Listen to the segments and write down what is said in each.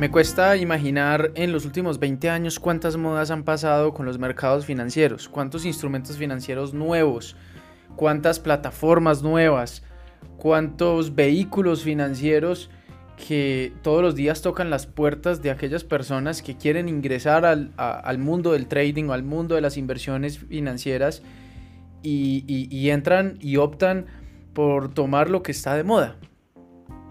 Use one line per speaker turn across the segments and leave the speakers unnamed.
Me cuesta imaginar en los últimos 20 años cuántas modas han pasado con los mercados financieros, cuántos instrumentos financieros nuevos, cuántas plataformas nuevas, cuántos vehículos financieros que todos los días tocan las puertas de aquellas personas que quieren ingresar al, mundo del trading o al mundo de las inversiones financieras y entran y optan por tomar lo que está de moda.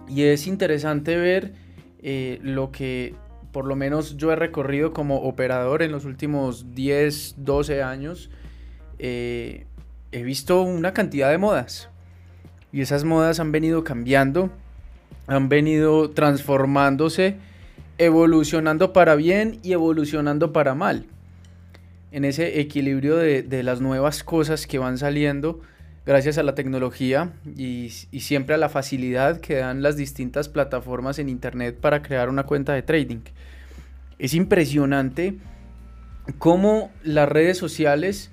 Y es interesante ver eh, lo que por lo menos yo he recorrido como operador en los últimos 10, 12 años. Eh, he visto una cantidad de modas. Y esas modas han venido cambiando, han venido transformándose, evolucionando para bien y evolucionando para mal. En ese equilibrio de, de las nuevas cosas que van saliendo, gracias a la tecnología y, siempre a la facilidad que dan las distintas plataformas en Internet para crear una cuenta de trading. Es impresionante cómo las redes sociales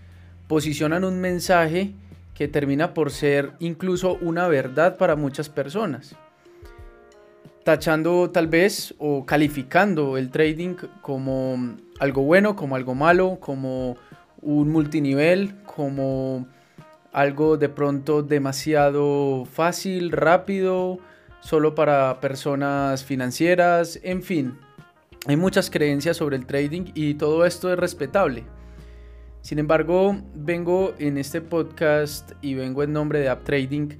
posicionan un mensaje que termina por ser incluso una verdad para muchas personas. Tachando tal vez o calificando el trading como algo bueno, como algo malo, como un multinivel, como algo de pronto demasiado fácil, rápido, solo para personas financieras, en fin. Hay muchas creencias sobre el trading y todo esto es respetable. Sin embargo, vengo en este podcast y vengo en nombre de AppTrading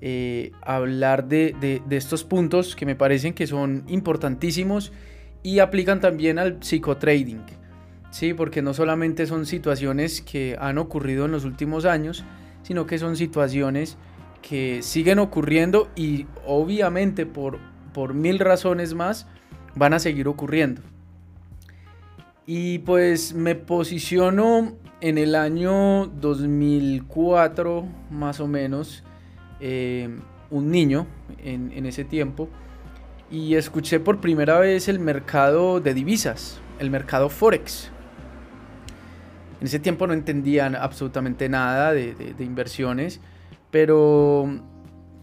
eh, a hablar de, de estos puntos que me parecen que son importantísimos y aplican también al psicotrading. Sí, porque no solamente son situaciones que han ocurrido en los últimos años, sino que son situaciones que siguen ocurriendo y obviamente por, por mil razones más van a seguir ocurriendo. Y pues me posiciono en el año 2004 más o menos, eh, un niño en, en ese tiempo, y escuché por primera vez el mercado de divisas, el mercado Forex. En ese tiempo no entendían absolutamente nada de, inversiones, pero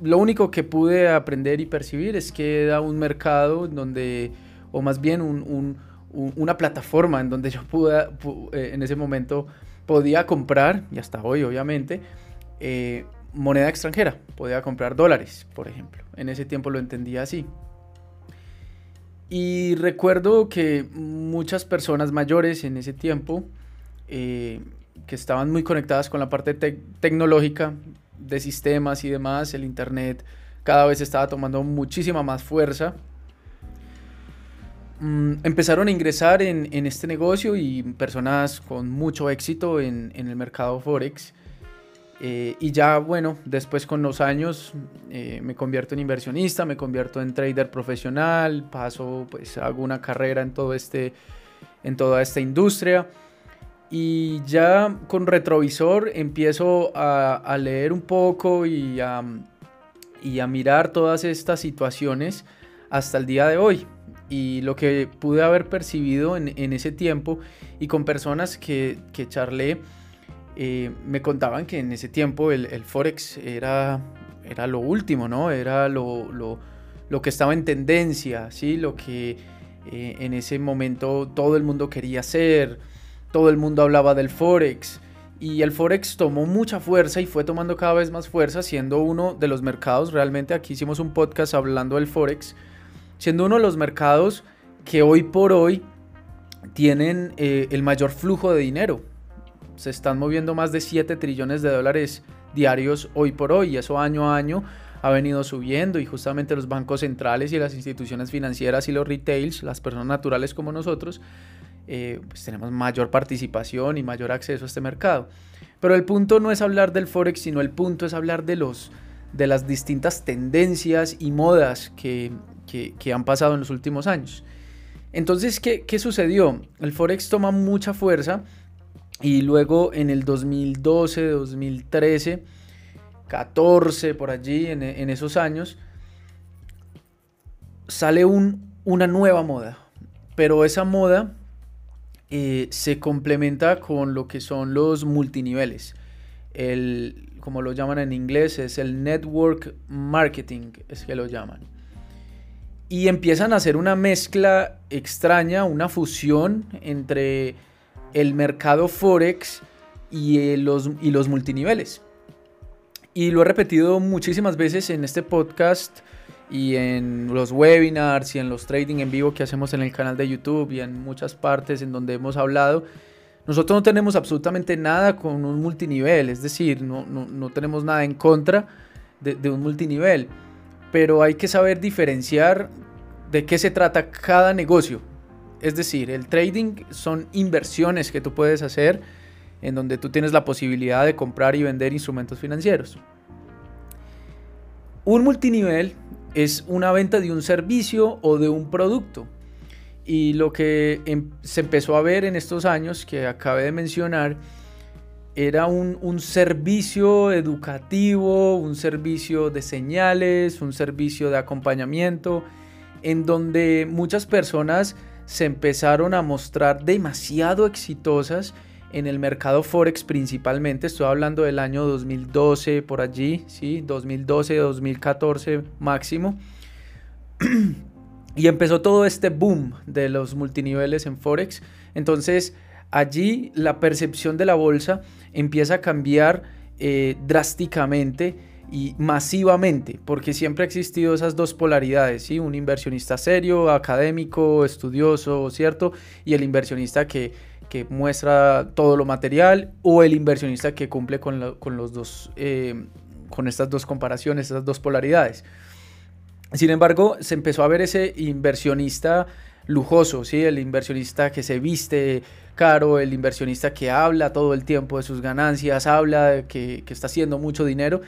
lo único que pude aprender y percibir es que era un mercado donde, o más bien una plataforma en donde yo pude, eh, en ese momento podía comprar, y hasta hoy obviamente, eh, moneda extranjera, podía comprar dólares, por ejemplo. En ese tiempo lo entendía así. Y recuerdo que muchas personas mayores en ese tiempo eh, que estaban muy conectadas con la parte tecnológica de sistemas y demás, el Internet cada vez estaba tomando muchísima más fuerza. Mm, empezaron a ingresar en, este negocio y personas con mucho éxito en, el mercado Forex. Eh, y ya, bueno, después con los años eh, me convierto en inversionista, me convierto en trader profesional, paso, pues hago una carrera en, todo este, en toda esta industria y ya con retrovisor empiezo a, leer un poco y a, y a, mirar todas estas situaciones hasta el día de hoy. Y lo que pude haber percibido en, ese tiempo y con personas que, que charlé, eh, me contaban que en ese tiempo el, Forex era, era lo último, ¿no? Era lo, lo, lo que estaba en tendencia, ¿sí? Lo que eh, en ese momento todo el mundo quería hacer todo el mundo hablaba del Forex y el Forex tomó mucha fuerza y fue tomando cada vez más fuerza, siendo uno de los mercados, realmente aquí hicimos un podcast hablando del Forex, siendo uno de los mercados que hoy por hoy tienen eh, el mayor flujo de dinero. Se están moviendo más de 7 trillones de dólares diarios hoy por hoy y eso año a año ha venido subiendo y justamente los bancos centrales y las instituciones financieras y los retails, las personas naturales como nosotros, eh, pues tenemos mayor participación y mayor acceso a este mercado. Pero el punto no es hablar del Forex, sino el punto es hablar de, los, de las distintas tendencias y modas que, que, han pasado en los últimos años. Entonces, ¿qué, ¿qué, sucedió? El Forex toma mucha fuerza y luego en el 2012, 2013, 14, por allí, en, en esos años, sale un, una nueva moda. Pero esa moda eh, se complementa con lo que son los multiniveles. El, como lo llaman en inglés, es el network marketing, es que lo llaman. y empiezan a hacer una mezcla extraña, una fusión entre el mercado Forex y, eh, los, y los multiniveles. Y lo he repetido muchísimas veces en este podcast y en los webinars y en los trading en vivo que hacemos en el canal de YouTube y en muchas partes en donde hemos hablado. Nosotros no tenemos absolutamente nada con un multinivel, es decir, no, no, tenemos nada en contra de, de un multinivel, pero hay que saber diferenciar de qué se trata cada negocio. Es decir, el trading son inversiones que tú puedes hacer en donde tú tienes la posibilidad de comprar y vender instrumentos financieros. Un multinivel es una venta de un servicio o de un producto. Y lo que em, se empezó a ver en estos años que acabé de mencionar era un, un, servicio educativo, un servicio de señales, un servicio de acompañamiento, en donde muchas personas se empezaron a mostrar demasiado exitosas en el mercado Forex principalmente, estoy hablando del año 2012 por allí, ¿sí? 2012, 2014 máximo. y empezó todo este boom de los multiniveles en Forex. Entonces allí la percepción de la bolsa empieza a cambiar eh, drásticamente y masivamente, porque siempre ha existido esas dos polaridades, ¿sí? Un inversionista serio, académico, estudioso, ¿cierto? Y el inversionista que muestra todo lo material o el inversionista que cumple con, los dos, eh, con estas dos comparaciones, estas dos polaridades. Sin embargo, se empezó a ver ese inversionista lujoso, ¿sí? el inversionista que se viste caro, el inversionista que habla todo el tiempo de sus ganancias, habla que, que está haciendo mucho dinero.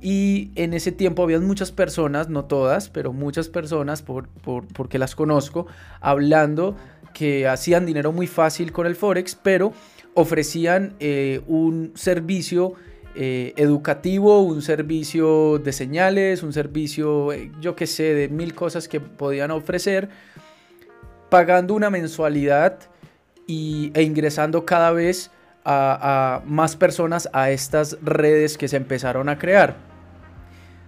Y en ese tiempo había muchas personas, no todas, pero muchas personas, por, por, porque las conozco, hablando que hacían dinero muy fácil con el Forex, pero ofrecían eh, un servicio eh, educativo, un servicio de señales, un servicio, eh, yo qué sé, de mil cosas que podían ofrecer, pagando una mensualidad y, e ingresando cada vez a más personas a estas redes que se empezaron a crear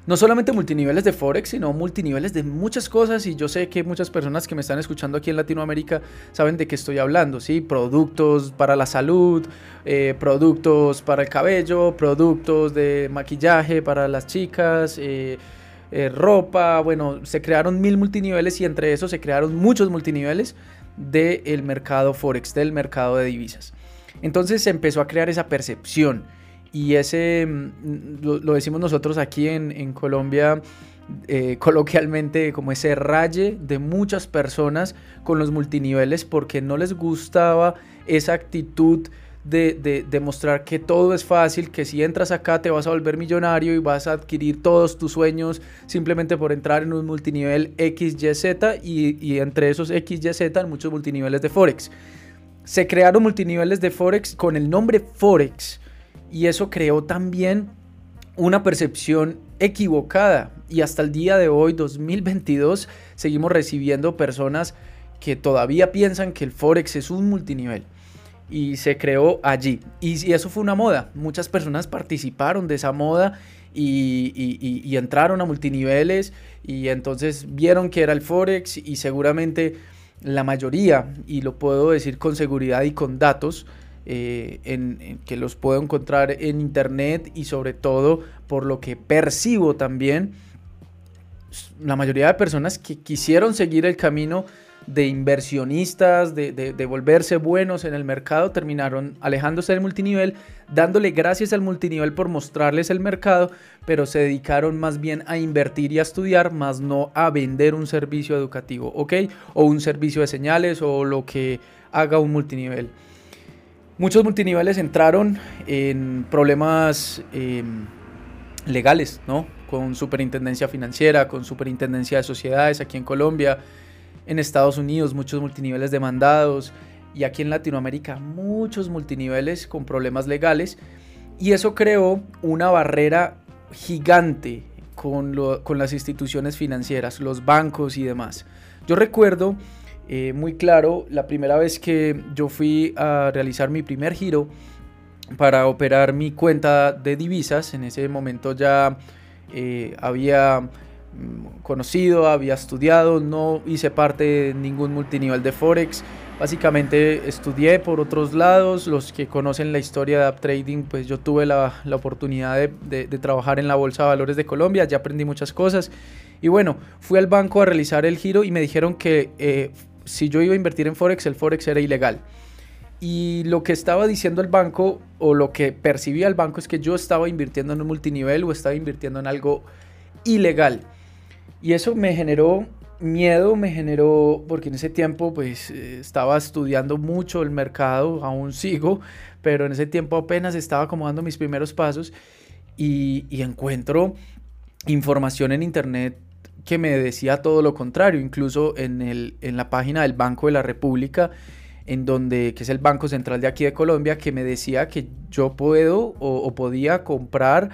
no solamente multiniveles de Forex, sino multiniveles de muchas cosas. Y yo sé que muchas personas que me están escuchando aquí en Latinoamérica saben de qué estoy hablando, ¿sí? Productos para la salud, eh, productos para el cabello, productos de maquillaje para las chicas, eh, eh, ropa. Bueno, se crearon mil multiniveles y entre esos se crearon muchos multiniveles del mercado Forex, del mercado de divisas. Entonces se empezó a crear esa percepción y ese, mm, lo, decimos nosotros aquí en, Colombia, eh, coloquialmente como ese raye de muchas personas con los multiniveles porque no les gustaba esa actitud de, demostrar que todo es fácil, que si entras acá te vas a volver millonario y vas a adquirir todos tus sueños simplemente por entrar en un multinivel XYZ y, y entre esos XYZ muchos multiniveles de Forex. Se crearon multiniveles de Forex con el nombre Forex y eso creó también una percepción equivocada. Y hasta el día de hoy, 2022, seguimos recibiendo personas que todavía piensan que el Forex es un multinivel. Y se creó allí. Y, eso fue una moda. Muchas personas participaron de esa moda y, y, entraron a multiniveles y entonces vieron que era el Forex y seguramente la mayoría, y lo puedo decir con seguridad y con datos, eh, en, que los puedo encontrar en internet y sobre todo por lo que percibo también, la mayoría de personas que quisieron seguir el camino de inversionistas, de, de, volverse buenos en el mercado, terminaron alejándose del multinivel, dándole gracias al multinivel por mostrarles el mercado, pero se dedicaron más bien a invertir y a estudiar, más no a vender un servicio educativo, ¿ok? O un servicio de señales o lo que haga un multinivel. Muchos multiniveles entraron en problemas em, legales, ¿no? Con superintendencia financiera, con superintendencia de sociedades aquí en Colombia, en Estados Unidos muchos multiniveles demandados y aquí en Latinoamérica muchos multiniveles con problemas legales y eso creó una barrera gigante con, con las instituciones financieras, los bancos y demás. Yo recuerdo eh, muy claro la primera vez que yo fui a realizar mi primer giro para operar mi cuenta de divisas. En ese momento ya eh, había mm, conocido, había estudiado, no hice parte de ningún multinivel de Forex. Básicamente estudié por otros lados, los que conocen la historia de trading, pues yo tuve la, oportunidad de, trabajar en la Bolsa de Valores de Colombia, ya aprendí muchas cosas. Y bueno, fui al banco a realizar el giro y me dijeron que eh, si yo iba a invertir en Forex, el Forex era ilegal. Y lo que estaba diciendo el banco o lo que percibía el banco es que yo estaba invirtiendo en un multinivel o estaba invirtiendo en algo ilegal. Y eso me generó miedo me generó, porque en ese tiempo pues eh, estaba estudiando mucho el mercado, aún sigo, pero en ese tiempo apenas estaba acomodando mis primeros pasos y, encuentro información en internet que me decía todo lo contrario, incluso en, el, en la página del Banco de la República, en donde, que es el Banco Central de aquí de Colombia, que me decía que yo puedo o podía comprar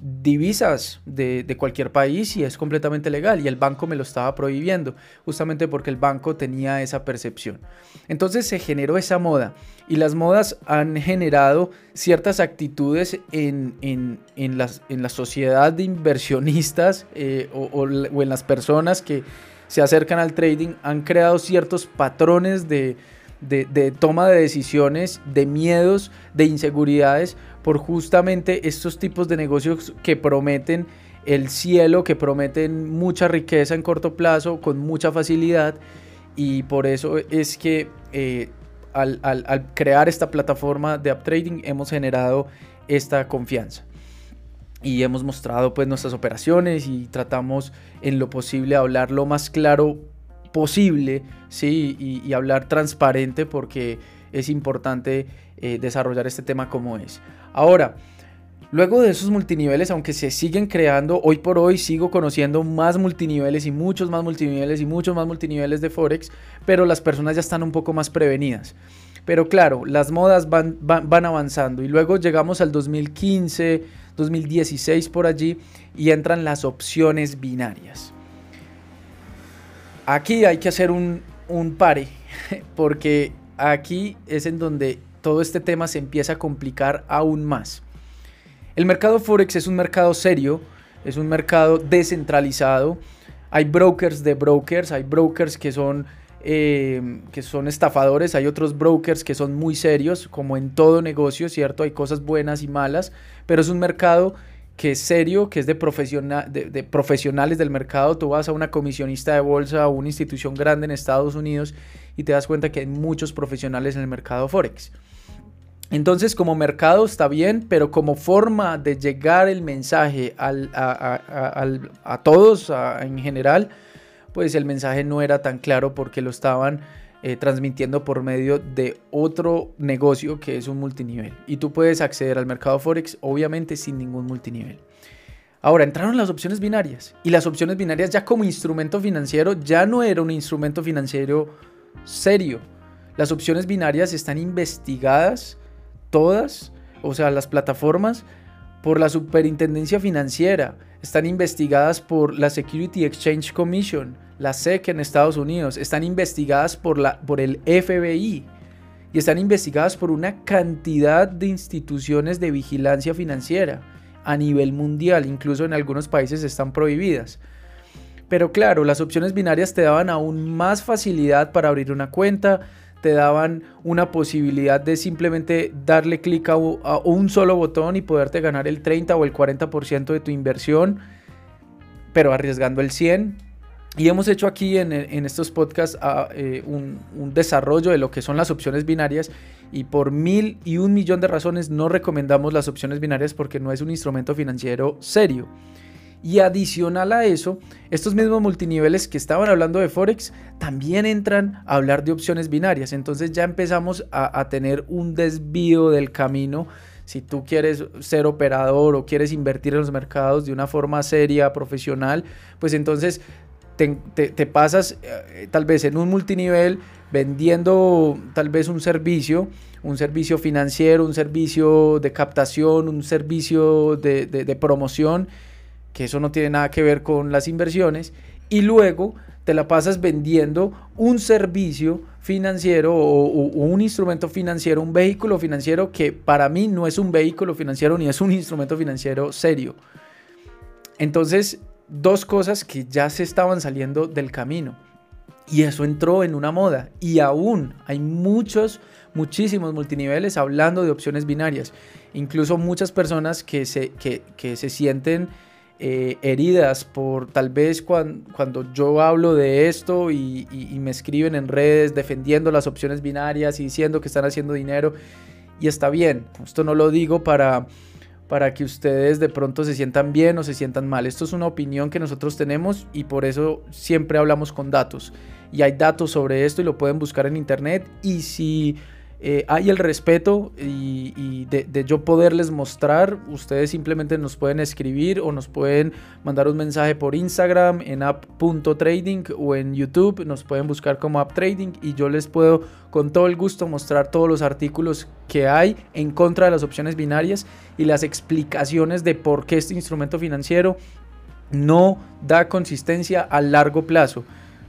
divisas de, cualquier país y es completamente legal y el banco me lo estaba prohibiendo justamente porque el banco tenía esa percepción. Entonces se generó esa moda y las modas han generado ciertas actitudes en, en, en, las, en la sociedad de inversionistas eh, o, en las personas que se acercan al trading, han creado ciertos patrones de, de, toma de decisiones, de miedos, de inseguridades, por justamente estos tipos de negocios que prometen el cielo, que prometen mucha riqueza en corto plazo, con mucha facilidad. Y por eso es que eh, al, crear esta plataforma de UpTrading hemos generado esta confianza. Y hemos mostrado pues nuestras operaciones y tratamos en lo posible hablar lo más claro posible, ¿sí? Y, hablar transparente porque es importante eh, desarrollar este tema como es. Ahora, luego de esos multiniveles, aunque se siguen creando, hoy por hoy sigo conociendo más multiniveles y muchos más multiniveles y muchos más multiniveles de Forex, pero las personas ya están un poco más prevenidas. Pero claro, las modas van, van, avanzando y luego llegamos al 2015, 2016 por allí y entran las opciones binarias. Aquí hay que hacer un, pare porque aquí es en donde todo este tema se empieza a complicar aún más. El mercado Forex es un mercado serio, es un mercado descentralizado. Hay brokers de brokers, hay brokers que son, eh, que son estafadores, hay otros brokers que son muy serios, como en todo negocio, ¿cierto? Hay cosas buenas y malas, pero es un mercado que es serio, que es de, de, profesionales del mercado. Tú vas a una comisionista de bolsa o una institución grande en Estados Unidos y te das cuenta que hay muchos profesionales en el mercado Forex. Entonces como mercado está bien, pero como forma de llegar el mensaje a, todos en general, pues el mensaje no era tan claro porque lo estaban eh, transmitiendo por medio de otro negocio que es un multinivel. Y tú puedes acceder al mercado Forex obviamente sin ningún multinivel. Ahora entraron las opciones binarias y las opciones binarias ya como instrumento financiero ya no era un instrumento financiero serio. Las opciones binarias están investigadas todas, o sea, las plataformas, por la Superintendencia Financiera. Están investigadas por la Security Exchange Commission, la SEC en Estados Unidos. Están investigadas por, la, por el FBI. Y están investigadas por una cantidad de instituciones de vigilancia financiera a nivel mundial. Incluso en algunos países están prohibidas. Pero claro, las opciones binarias te daban aún más facilidad para abrir una cuenta, te daban una posibilidad de simplemente darle clic a, un solo botón y poderte ganar el 30 o el 40% de tu inversión, pero arriesgando el 100. Y hemos hecho aquí en, estos podcasts ah, eh, un, un, desarrollo de lo que son las opciones binarias y por mil y un millón de razones no recomendamos las opciones binarias porque no es un instrumento financiero serio. Y adicional a eso, estos mismos multiniveles que estaban hablando de Forex también entran a hablar de opciones binarias. Entonces ya empezamos a, tener un desvío del camino. Si tú quieres ser operador o quieres invertir en los mercados de una forma seria, profesional, pues entonces te, pasas eh, tal vez en un multinivel vendiendo tal vez un servicio, un servicio financiero, un servicio de captación, un servicio de promoción que eso no tiene nada que ver con las inversiones, y luego te la pasas vendiendo un servicio financiero o, un instrumento financiero, un vehículo financiero que para mí no es un vehículo financiero ni es un instrumento financiero serio. Entonces, dos cosas que ya se estaban saliendo del camino. Y eso entró en una moda. Y aún hay muchos, muchísimos multiniveles hablando de opciones binarias. Incluso muchas personas que se, que, se sienten eh, heridas por tal vez cuando, yo hablo de esto y, me escriben en redes defendiendo las opciones binarias y diciendo que están haciendo dinero. Y está bien, esto no lo digo para para que ustedes de pronto se sientan bien o se sientan mal. Esto es una opinión que nosotros tenemos y por eso siempre hablamos con datos. Y hay datos sobre esto y lo pueden buscar en internet. Y si eh, hay el respeto y, de, yo poderles mostrar, ustedes simplemente nos pueden escribir o nos pueden mandar un mensaje por Instagram en app.trading o en YouTube, nos pueden buscar como app trading y yo les puedo con todo el gusto mostrar todos los artículos que hay en contra de las opciones binarias y las explicaciones de por qué este instrumento financiero no da consistencia a largo plazo.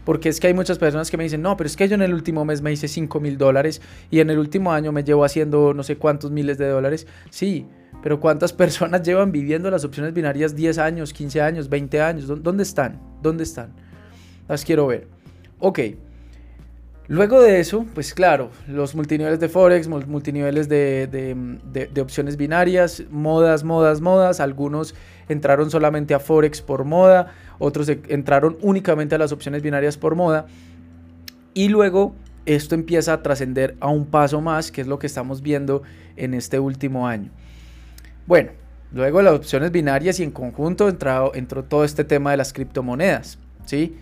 Porque es que hay muchas personas que me dicen, no, pero es que yo en el último mes me hice 5 mil dólares y en el último año me llevo haciendo no sé cuántos miles de dólares. Sí, pero ¿cuántas personas llevan viviendo las opciones binarias 10 años, 15 años, 20 años? ¿Dónde están? ¿Dónde están? Las quiero ver. Ok. Luego de eso, pues claro, los multiniveles de Forex, multiniveles de, de, de, opciones binarias, modas, modas, modas. Algunos entraron solamente a Forex por moda, otros entraron únicamente a las opciones binarias por moda. Y luego esto empieza a trascender a un paso más, que es lo que estamos viendo en este último año. Bueno, luego las opciones binarias y en conjunto entró, entró todo este tema de las criptomonedas, ¿sí?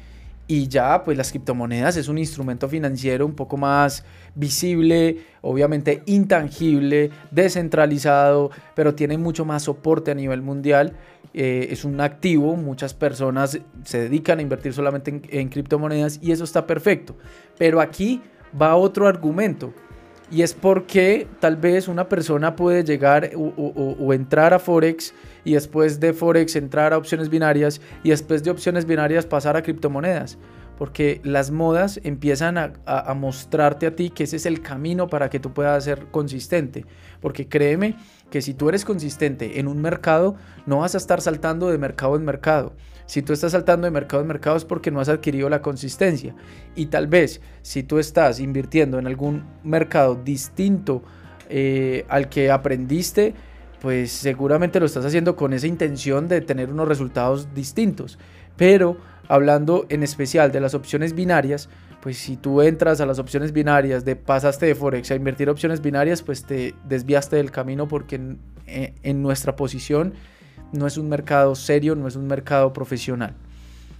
Y ya, pues las criptomonedas es un instrumento financiero un poco más visible, obviamente intangible, descentralizado, pero tiene mucho más soporte a nivel mundial eh, es un activo, muchas personas se dedican a invertir solamente en, criptomonedas y eso está perfecto. Pero aquí va otro argumento y es porque tal vez una persona puede llegar o, entrar a Forex y después de Forex entrar a opciones binarias y después de opciones binarias pasar a criptomonedas. Porque las modas empiezan a, a mostrarte a ti que ese es el camino para que tú puedas ser consistente. Porque créeme que si tú eres consistente en un mercado, no vas a estar saltando de mercado en mercado. Si tú estás saltando de mercado en mercado es porque no has adquirido la consistencia. Y tal vez si tú estás invirtiendo en algún mercado distinto eh, al que aprendiste, pues seguramente lo estás haciendo con esa intención de tener unos resultados distintos. Pero hablando en especial de las opciones binarias, pues si tú entras a las opciones binarias, de pasaste de Forex a invertir opciones binarias, pues te desviaste del camino porque eh, en nuestra posición no es un mercado serio, no es un mercado profesional,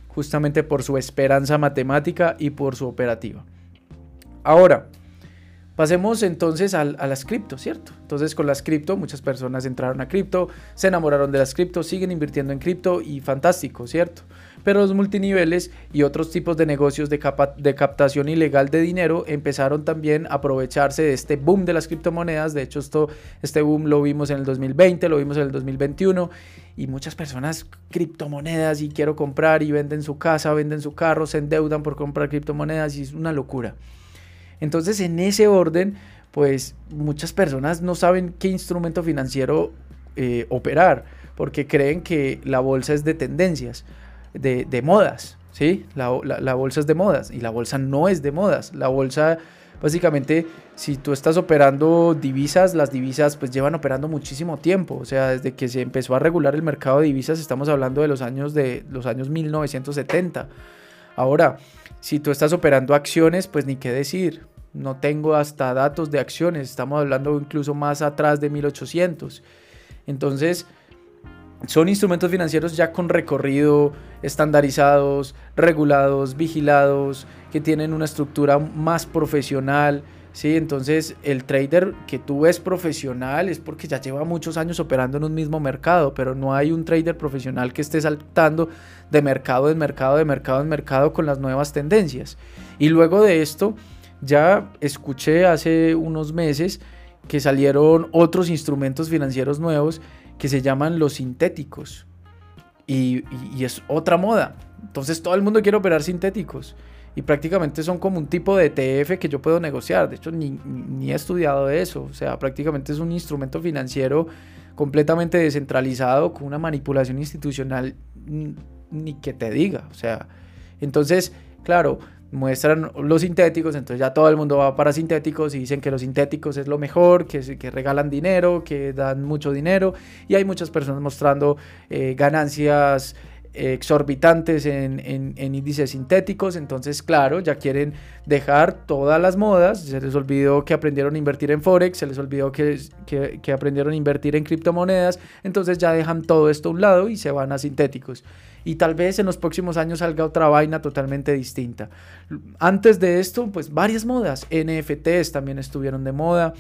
justamente por su esperanza matemática y por su operativa. Ahora, Pasemos entonces a, las cripto, ¿cierto? Entonces con las cripto, muchas personas entraron a cripto, se enamoraron de las cripto, siguen invirtiendo en cripto y fantástico, ¿cierto? Pero los multiniveles y otros tipos de negocios de, de captación ilegal de dinero empezaron también a aprovecharse de este boom de las criptomonedas. De hecho, esto, este boom lo vimos en el 2020, lo vimos en el 2021 y muchas personas criptomonedas y quiero comprar y venden su casa, venden su carro, se endeudan por comprar criptomonedas y es una locura. Entonces, en ese orden, pues muchas personas no saben qué instrumento financiero eh, operar, porque creen que la bolsa es de tendencias, de, modas, ¿sí? La, bolsa es de modas y la bolsa no es de modas. La bolsa, básicamente, si tú estás operando divisas, las divisas pues llevan operando muchísimo tiempo, o sea, desde que se empezó a regular el mercado de divisas, estamos hablando de los años de los años 1970. Ahora, si tú estás operando acciones, pues ni qué decir. No tengo hasta datos de acciones. Estamos hablando incluso más atrás de 1800. Entonces, son instrumentos financieros ya con recorrido, estandarizados, regulados, vigilados, que tienen una estructura más profesional. ¿Sí? Entonces, el trader que tú ves profesional es porque ya lleva muchos años operando en un mismo mercado, pero no hay un trader profesional que esté saltando de mercado en mercado, de mercado en mercado con las nuevas tendencias. Y luego de esto, ya escuché hace unos meses que salieron otros instrumentos financieros nuevos que se llaman los sintéticos. Y, es otra moda. Entonces todo el mundo quiere operar sintéticos. Y prácticamente son como un tipo de ETF que yo puedo negociar. De hecho, ni, ni he estudiado eso. O sea, prácticamente es un instrumento financiero completamente descentralizado, con una manipulación institucional ni que te diga. O sea, entonces, claro, muestran los sintéticos, entonces ya todo el mundo va para sintéticos y dicen que los sintéticos es lo mejor, que, que regalan dinero, que dan mucho dinero y hay muchas personas mostrando eh, ganancias exorbitantes en, en, índices sintéticos, entonces claro, ya quieren dejar todas las modas, se les olvidó que aprendieron a invertir en Forex, se les olvidó que, que, aprendieron a invertir en criptomonedas, entonces ya dejan todo esto a un lado y se van a sintéticos. Y tal vez en los próximos años salga otra vaina totalmente distinta. Antes de esto, pues varias modas, NFTs también estuvieron de moda,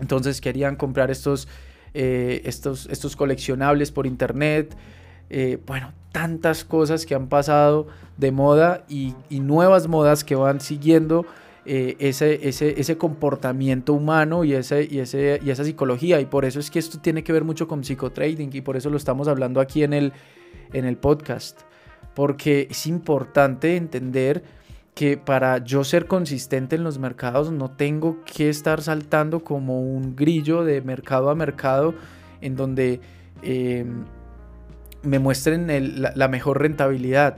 entonces querían comprar estos, eh, estos, estos coleccionables por internet. Eh, bueno, tantas cosas que han pasado de moda y, nuevas modas que van siguiendo eh, ese, ese, ese, comportamiento humano y, ese, y, ese, y esa psicología. Y por eso es que esto tiene que ver mucho con psicotrading y por eso lo estamos hablando aquí en el, en el podcast, porque es importante entender que para yo ser consistente en los mercados no tengo que estar saltando como un grillo de mercado a mercado en donde em, me muestren la, mejor rentabilidad.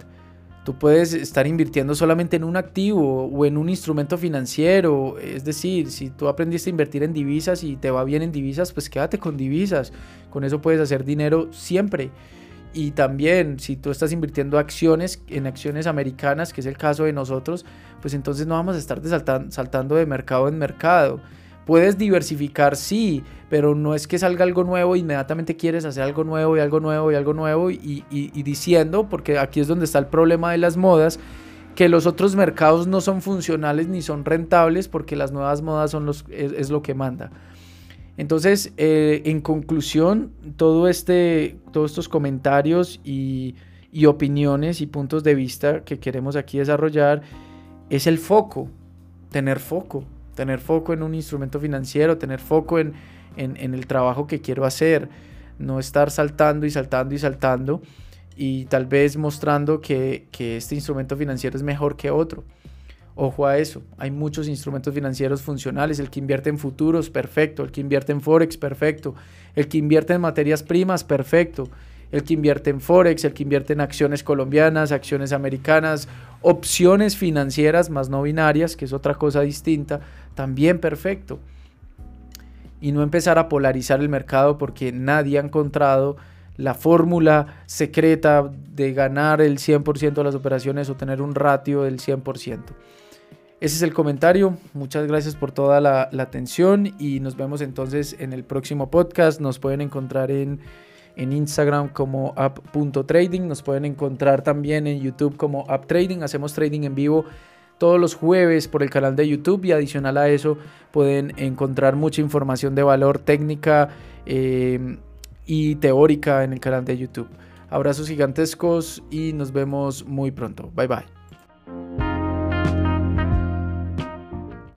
Tú puedes estar invirtiendo solamente en un activo o en un instrumento financiero. Es decir, si tú aprendiste a invertir en divisas y te va bien en divisas, pues quédate con divisas. Con eso puedes hacer dinero siempre. Y también, si tú estás invirtiendo acciones en acciones americanas, que es el caso de nosotros, pues entonces no vamos a estar saltando de mercado en mercado. Puedes diversificar, sí, pero no es que salga algo nuevo, inmediatamente quieres hacer algo nuevo y algo nuevo y algo nuevo y, diciendo, porque aquí es donde está el problema de las modas, que los otros mercados no son funcionales ni son rentables porque las nuevas modas son los, es lo que manda. Entonces, eh, en conclusión, todo este, todos estos comentarios y, opiniones y puntos de vista que queremos aquí desarrollar es el foco, tener foco, tener foco en un instrumento financiero, tener foco en, el trabajo que quiero hacer, no estar saltando y saltando y saltando y tal vez mostrando que este instrumento financiero es mejor que otro. Ojo a eso, hay muchos instrumentos financieros funcionales, el que invierte en futuros, perfecto, el que invierte en Forex, perfecto, el que invierte en materias primas, perfecto, el que invierte en Forex, el que invierte en acciones colombianas, acciones americanas, opciones financieras más no binarias, que es otra cosa distinta, también perfecto. Y no empezar a polarizar el mercado porque nadie ha encontrado la fórmula secreta de ganar el 100% de las operaciones o tener un ratio del 100%. Ese es el comentario. Muchas gracias por toda la, atención y nos vemos entonces en el próximo podcast. Nos pueden encontrar en, en Instagram como app.trading. Nos pueden encontrar también en YouTube como app trading. Hacemos trading en vivo todos los jueves por el canal de YouTube y adicional a eso pueden encontrar mucha información de valor técnica eh, y teórica en el canal de YouTube. Abrazos gigantescos y nos vemos muy pronto. Bye bye.